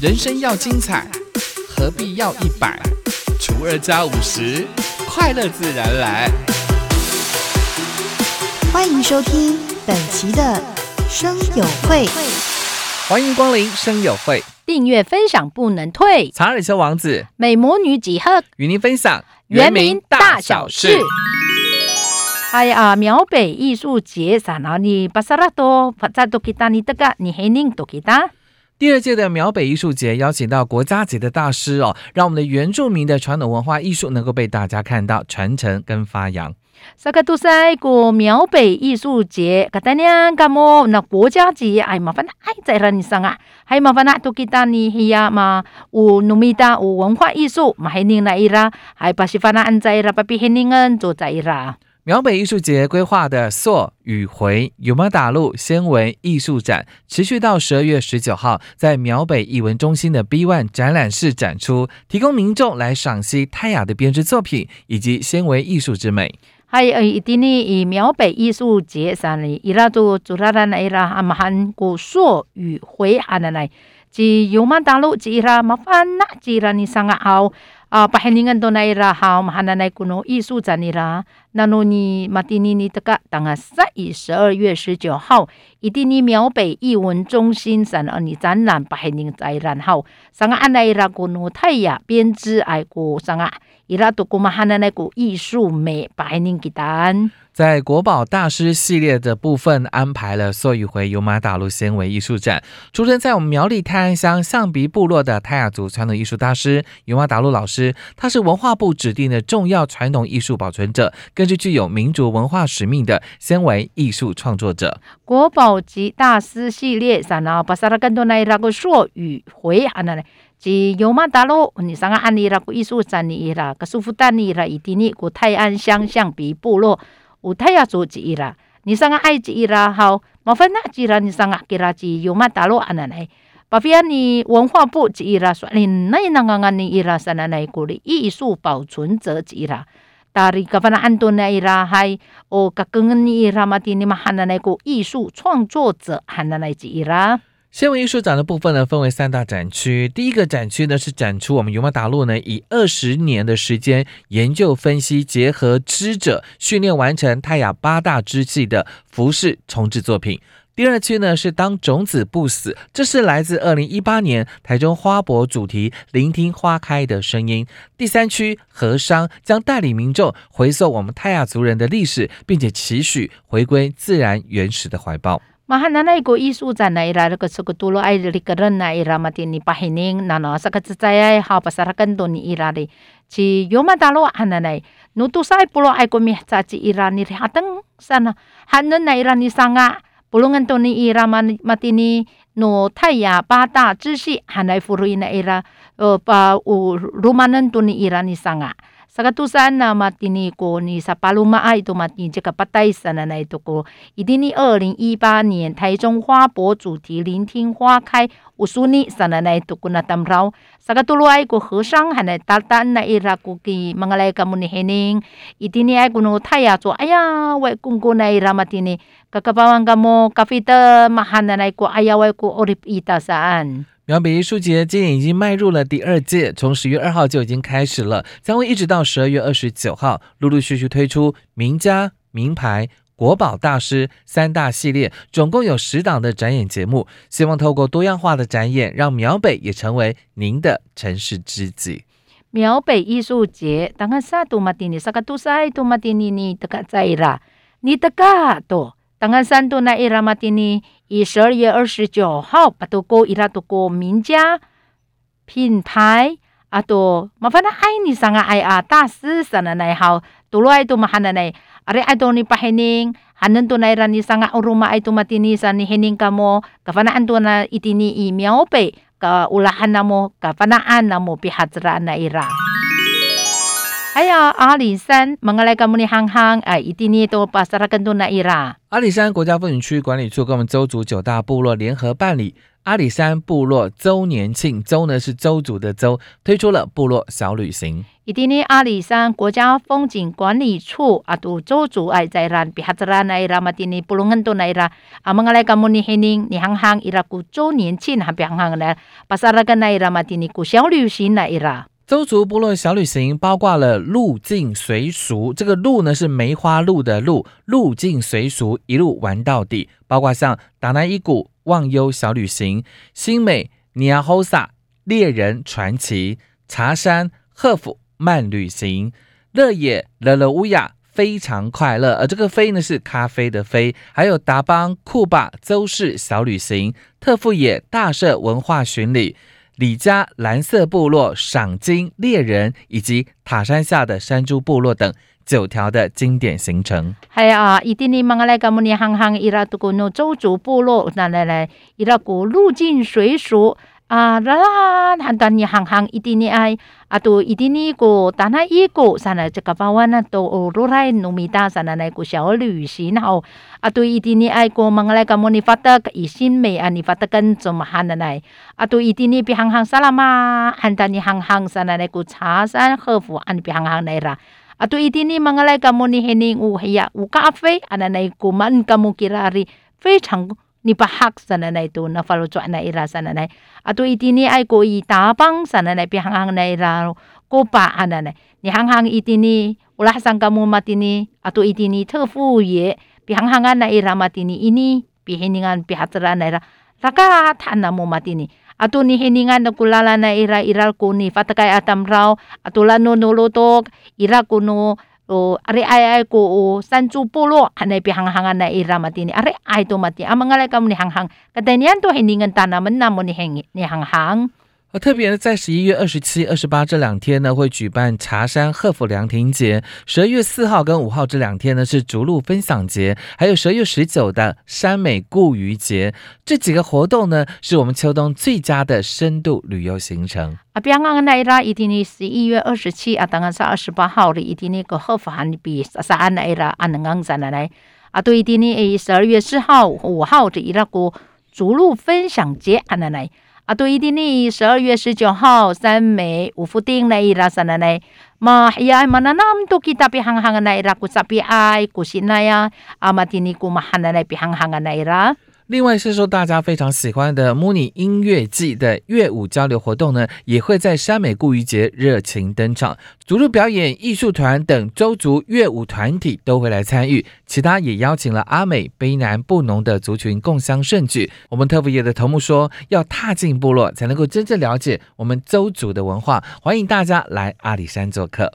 人生要精彩，何必要一百除二加五十？快乐自然来。欢迎收听本期的生友会，欢迎光临生友会，订阅分享不能退。查尔修王子美魔女几何与您分享原名大小事。哎呀，苗北艺术节啥呢？你巴萨拉多巴扎多吉达尼德嘎，你还宁多吉达？第二届的苗北艺术节邀请到国家级的大师哦，让我们的原住民的传统文化艺术能够被大家看到、传承跟发扬。萨克杜塞过苗北艺术节，katanya 丹娘干么？那国家级哎麻烦哎在让你上啊，还麻烦那多给达你嘿呀嘛，有努米达有文化艺术嘛，还宁来伊拉，还把西方那安在伊拉，把比黑宁恩做在伊拉。苗北艺术节规划的溯与回有马打路纤维艺术展，持续到十二月十九号，在苗北艺文中心的 B One 展览室展出，提供民众来赏析泰雅的编织作品以及纤维艺术之美。还有一点呢，以苗北艺术节上呢，伊拉都做拉拉来啦，阿嘛喊古溯与回喊的来，即有马打路即伊拉麻烦那即伊拉你上啊好。啊，pahiningan to 那罗尼马蒂尼尼德嘎，当啊，三以十二月十九号，伊蒂尼苗北艺文中心展二尼展览，八海宁展览后，三个安奈拉古努泰雅编织爱国三个伊拉多古马哈奈奈古艺术美，八海宁给单。在国宝大师系列的部分，安排了宋宇回油麻大陆纤维艺术展。出生在我们苗栗泰安乡象鼻部落的泰雅族传统艺术大师油麻大陆老师，他是文化部指定的重要传统艺术保存者。更是具有民族文化使命的纤维艺术创作者。国宝级大师系列上呢，把萨拉更多那那个溯语回啊那嘞，即油马大陆你上个安利那个艺术展里啦，个舒服丹尼啦，以及你古泰安乡象鼻部落。有太阳做几啦？你上个爱几啦？好，麻烦那几啦？你上个给啦几有嘛大陆安那来？把别你文化部几啦？说你那那个个你伊啦啥那来鼓励艺术保存者几啦？大里个反正安多那伊啦还哦个跟你伊啦嘛的你们喊那来个艺术创作者喊那来几啦？纤维艺术展的部分呢，分为三大展区。第一个展区呢，是展出我们尤马达路呢，以二十年的时间研究分析，结合织者训练完成泰雅八大织系的服饰重制作品。第二区呢是当种子不死，这是来自二零一八年台中花博主题“聆听花开的声音”。第三区和商将带领民众回溯我们泰雅族人的历史，并且期许回归自然原始的怀抱。马哈南那个艺术展呢，伊拉那个苏格多埃的那个人呢，伊拉嘛的尼巴黑宁，那那萨克兹在哎，好巴萨拉更多尼伊拉的，其尤马达罗哈南那，努杜塞布罗埃国米扎吉伊拉尼哈登山呢，哈南那伊尼桑啊。布隆南多尼伊拉曼尼马蒂尼诺泰亚八大支系汉莱福伊奈伊拉呃巴乌卢马嫩多尼伊拉尼桑啊萨格杜山那马蒂尼国尼萨巴鲁马爱多马尼杰卡巴泰山的奈托国，伊 dney 二零一八年台中花博主题聆听花开。乌苏尼萨那奈图古纳达姆拉，萨卡图鲁埃古和尚还奈达达奈伊拉古吉，马格莱卡穆尼黑宁，伊蒂尼埃古努泰亚做，哎呀，外公古奈伊拉马蒂尼，卡卡巴旺卡莫卡菲特马哈奈奈古，哎呀，外古奥利伊达萨安。苗北艺术节今年已经迈入了第二届，从十月二号就已经开始了，将会一直到十二月二十九号，陆陆续续推出名家、名牌、国宝大师三大系列，总共有十档的展演节目，希望透过多样化的展演，让苗北也成为您的城市知己。苗北艺术节，当然啥都马蒂尼，啥个都晒都马蒂尼尼得个在啦，你得个多。当然，三度那伊拉马蒂尼以十二月二十九号把都过伊拉都过名家品牌阿多麻烦他爱你上啊爱啊大师上的那好，多罗爱都嘛喊的那，阿里爱都你把黑宁，还能都那让你上啊欧罗马爱都马蒂尼上你黑宁干么？噶反正安多那一定你以苗北噶乌拉汉那么，噶反正安那么比哈子拉那伊拉。哎呀，阿里山，蒙个来个木尼行行，哎，一定呢都把萨拉更多那伊拉。阿里山国家风景区管理处跟我们邹族九大部落联合办理阿里山部落周年庆，周呢是周族的周，推出了部落小旅行。伊蒂尼阿里山国家风景管理处啊，都周族爱在然比哈兹拉那伊拉马蒂尼布隆恩都那伊拉阿，蒙阿来卡姆尼黑宁尼行行伊拉古周年庆还比行行呢，巴萨拉跟那伊拉马蒂尼古小旅行那伊周族部落小旅行包括了路径随俗，这个路呢是梅花鹿的鹿，路径随俗一路玩到底，包括像达南伊谷忘忧小旅行、新美尼亚霍萨猎人传奇、茶山赫府。慢旅行，乐野乐乐乌雅非常快乐，而这个飞呢是咖啡的飞，还有达邦库巴周氏小旅行，特富野大社文化巡礼，李家蓝色部落赏金猎人，以及塔山下的山猪部落等九条的经典行程。系啊，伊丁尼芒来噶姆尼行行伊拉都古诺周族部落，那来来伊拉古入境随俗。啊，啦啦，很多你行行一定你爱，啊，都一定你个，但系一个，sana 这个包完呢，都如来努米达 sana 那个小旅行后，啊，都一定你爱个，忙来个么你发得个一心美啊，你发得跟怎么喊的来，啊，都一定你比行行萨拉嘛，很多你行行 sana 那个茶山和服，啊，你比行行来啦。啊，都一定你忙来个么你黑你有黑呀，有咖啡，啊，那那个 man 个么 kirari 非常。Ni pahak sana na ito na follow chwa na ira sana na ato iti ni ay ko itapang sana na pihanghang na ira ko pa ana na ni hanghang iti ni ulah sang kamu matini ato iti ni tefu ye pihanghangan na ira matini ini pihiningan pihatra na ira raka thana mo matini ato ni hiningan na kulala na ira iral ko ni fatakay atam raw ato lano nolotok ira ko no o are ai ai ko sanju polo hanai pi hang hangan na ira mati ni are ai to mati amang ngalai kam ni hang hang kadanian to hiningan tanaman na mo ni hang ni hang hang 而特别的，在十一月二十七、二十八这两天呢，会举办茶山贺府凉亭节；十二月四号跟五号这两天呢，是竹鹿分享节；还有十二月十九的山美固渔节。这几个活动呢，是我们秋冬最佳的深度旅游行程。啊，比方讲那啦，一定呢十一月二十七啊，当然是二十八号的一定那个贺府寒比啥安那啦，安能讲啥来？啊，对一天呢，诶，十二月四号、五号的那个竹鹿分享节安那来。啊，对，一定呢，十二月十九号，三美五福丁来伊拉山那呢，嘛呀，嘛那那么多其他比行行那伊拉，古萨比爱，古西那呀，阿玛蒂尼古嘛喊那来比行行的来伊拉。另外是说大家非常喜欢的 Mooney 音乐季的乐舞交流活动呢，也会在山美故渔节热情登场，族入表演艺术团等周族乐舞团体都会来参与，其他也邀请了阿美、卑南、布农的族群共襄盛举。我们特服业的头目说，要踏进部落才能够真正了解我们周族的文化，欢迎大家来阿里山做客。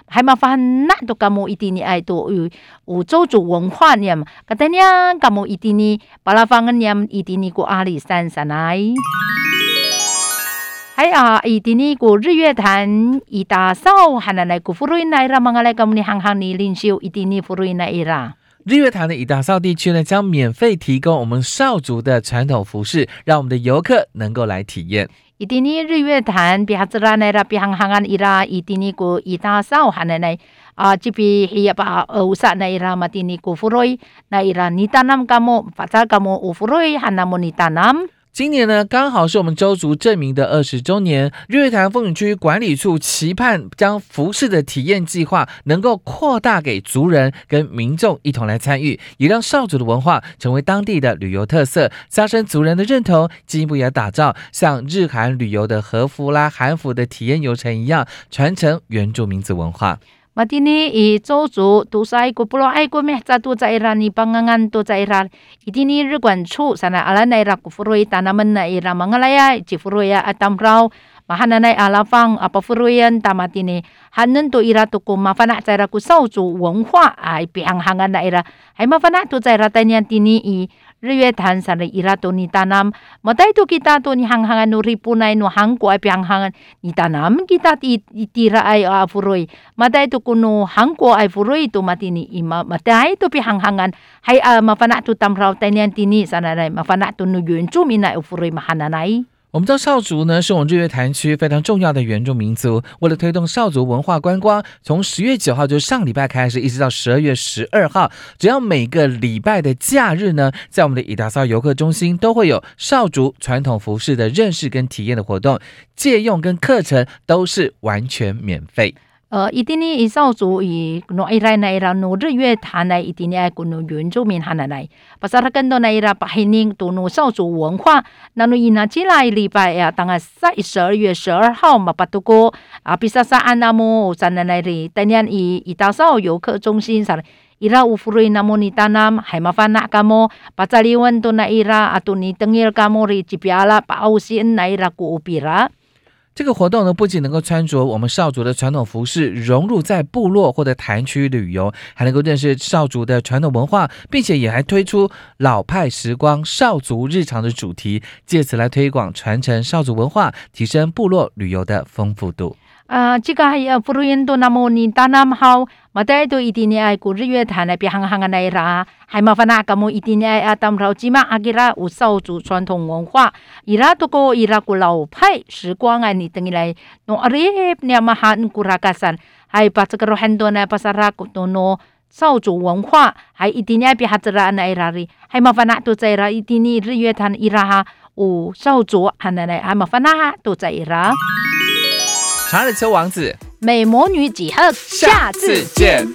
还麻烦那都干么一定呢？爱多有有周族文化呢？个等呀，干么一定呢？巴拉方个呢？一定呢？过阿里山山来。还啊，一定呢？过日月潭一大扫，还能来过福瑞奈拉嘛？个来干么呢？行行呢？领袖一定呢？福瑞奈拉。日月潭的伊大扫地区呢，将免费提供我们少族的传统服饰，让我们的游客能够来体验。一定呢，日月潭比哈子啦，那啦比行行安伊拉，一定呢个以大扫哈那那啊，这边也把呃乌萨那伊拉嘛，定呢个福瑞那伊拉尼达南噶么，发达噶么，乌福瑞哈那么尼达南。今年呢，刚好是我们周族证明的二十周年。日月潭风景区管理处期盼将服饰的体验计划能够扩大给族人跟民众一同来参与，也让少族的文化成为当地的旅游特色，加深族人的认同，进一步也打造像日韩旅游的和服啦、韩服的体验游程一样，传承原住民族文化。马蒂尼以周族都是爱国部落爱国咩？在都在伊拉尼邦安安都在伊拉。伊蒂尼日管处 sana ala na ira kufuroi tanaman na ira mangalaya jifuroya atamrau mahana na ala fang apa furoyan tamatini hanen to ira to ko mafana 在 ra ku 少族文化 ai pianghangan na ira hai mafana to 在 ra tanian tini i 日月潭 sa na ira to ni tanam matay to kita to ni hanghangan no ripunay no hangko ay pihanghangan ni tanam kita ti itira ay uh, furoy matay to kuno hangko ay furoy to matini ima matay to pihanghangan hay uh, mafana to tamraw tayo tini sana na mafana to no yun chumina ay furoy mahananay 我们知道少族呢是我们日月潭区非常重要的原住民族。为了推动少族文化观光，从十月九号就上礼拜开始，一直到十二月十二号，只要每个礼拜的假日呢，在我们的伊达骚游客中心都会有少族传统服饰的认识跟体验的活动，借用跟课程都是完全免费。呃，一定呢，以少族以诺伊来那伊拉诺日月潭来，一定呢爱古诺原住民哈那来，把啥他更多那伊拉把黑宁都诺少族文化，那诺伊那进来礼拜呀，当然在十二月十二号嘛，把都过啊，比萨萨安那么在那那里，当年以以大少游客中心上。ira ufurui namo ni tanam hai mafana kamo pacaliwan to na ira atu ni tengil kamo ri cipiala pa ausin na ira ku upira 这个活动呢，不仅能够穿着我们少族的传统服饰，融入在部落或者潭区旅游，还能够认识少族的传统文化，并且也还推出老派时光少族日常的主题，借此来推广传承少族文化，提升部落旅游的丰富度。啊，这个还有不如印度那么你大南好，马代都一定呢爱古日月潭那边行行个那啦，还麻烦那个么一定呢爱阿当老起码阿吉拉有少族传统文化，伊拉都个伊拉古老派时光啊，你等于来弄阿里你嘛喊古拉卡山，还把这个罗很多呢，把啥拉古多诺。少族文化，还一定要比哈子拉那伊拉哩，还麻烦那都在啦，一定呢日月潭伊拉哈有少族，还那来还麻烦那都在伊拉。查理车王子，美魔女几何，下次见。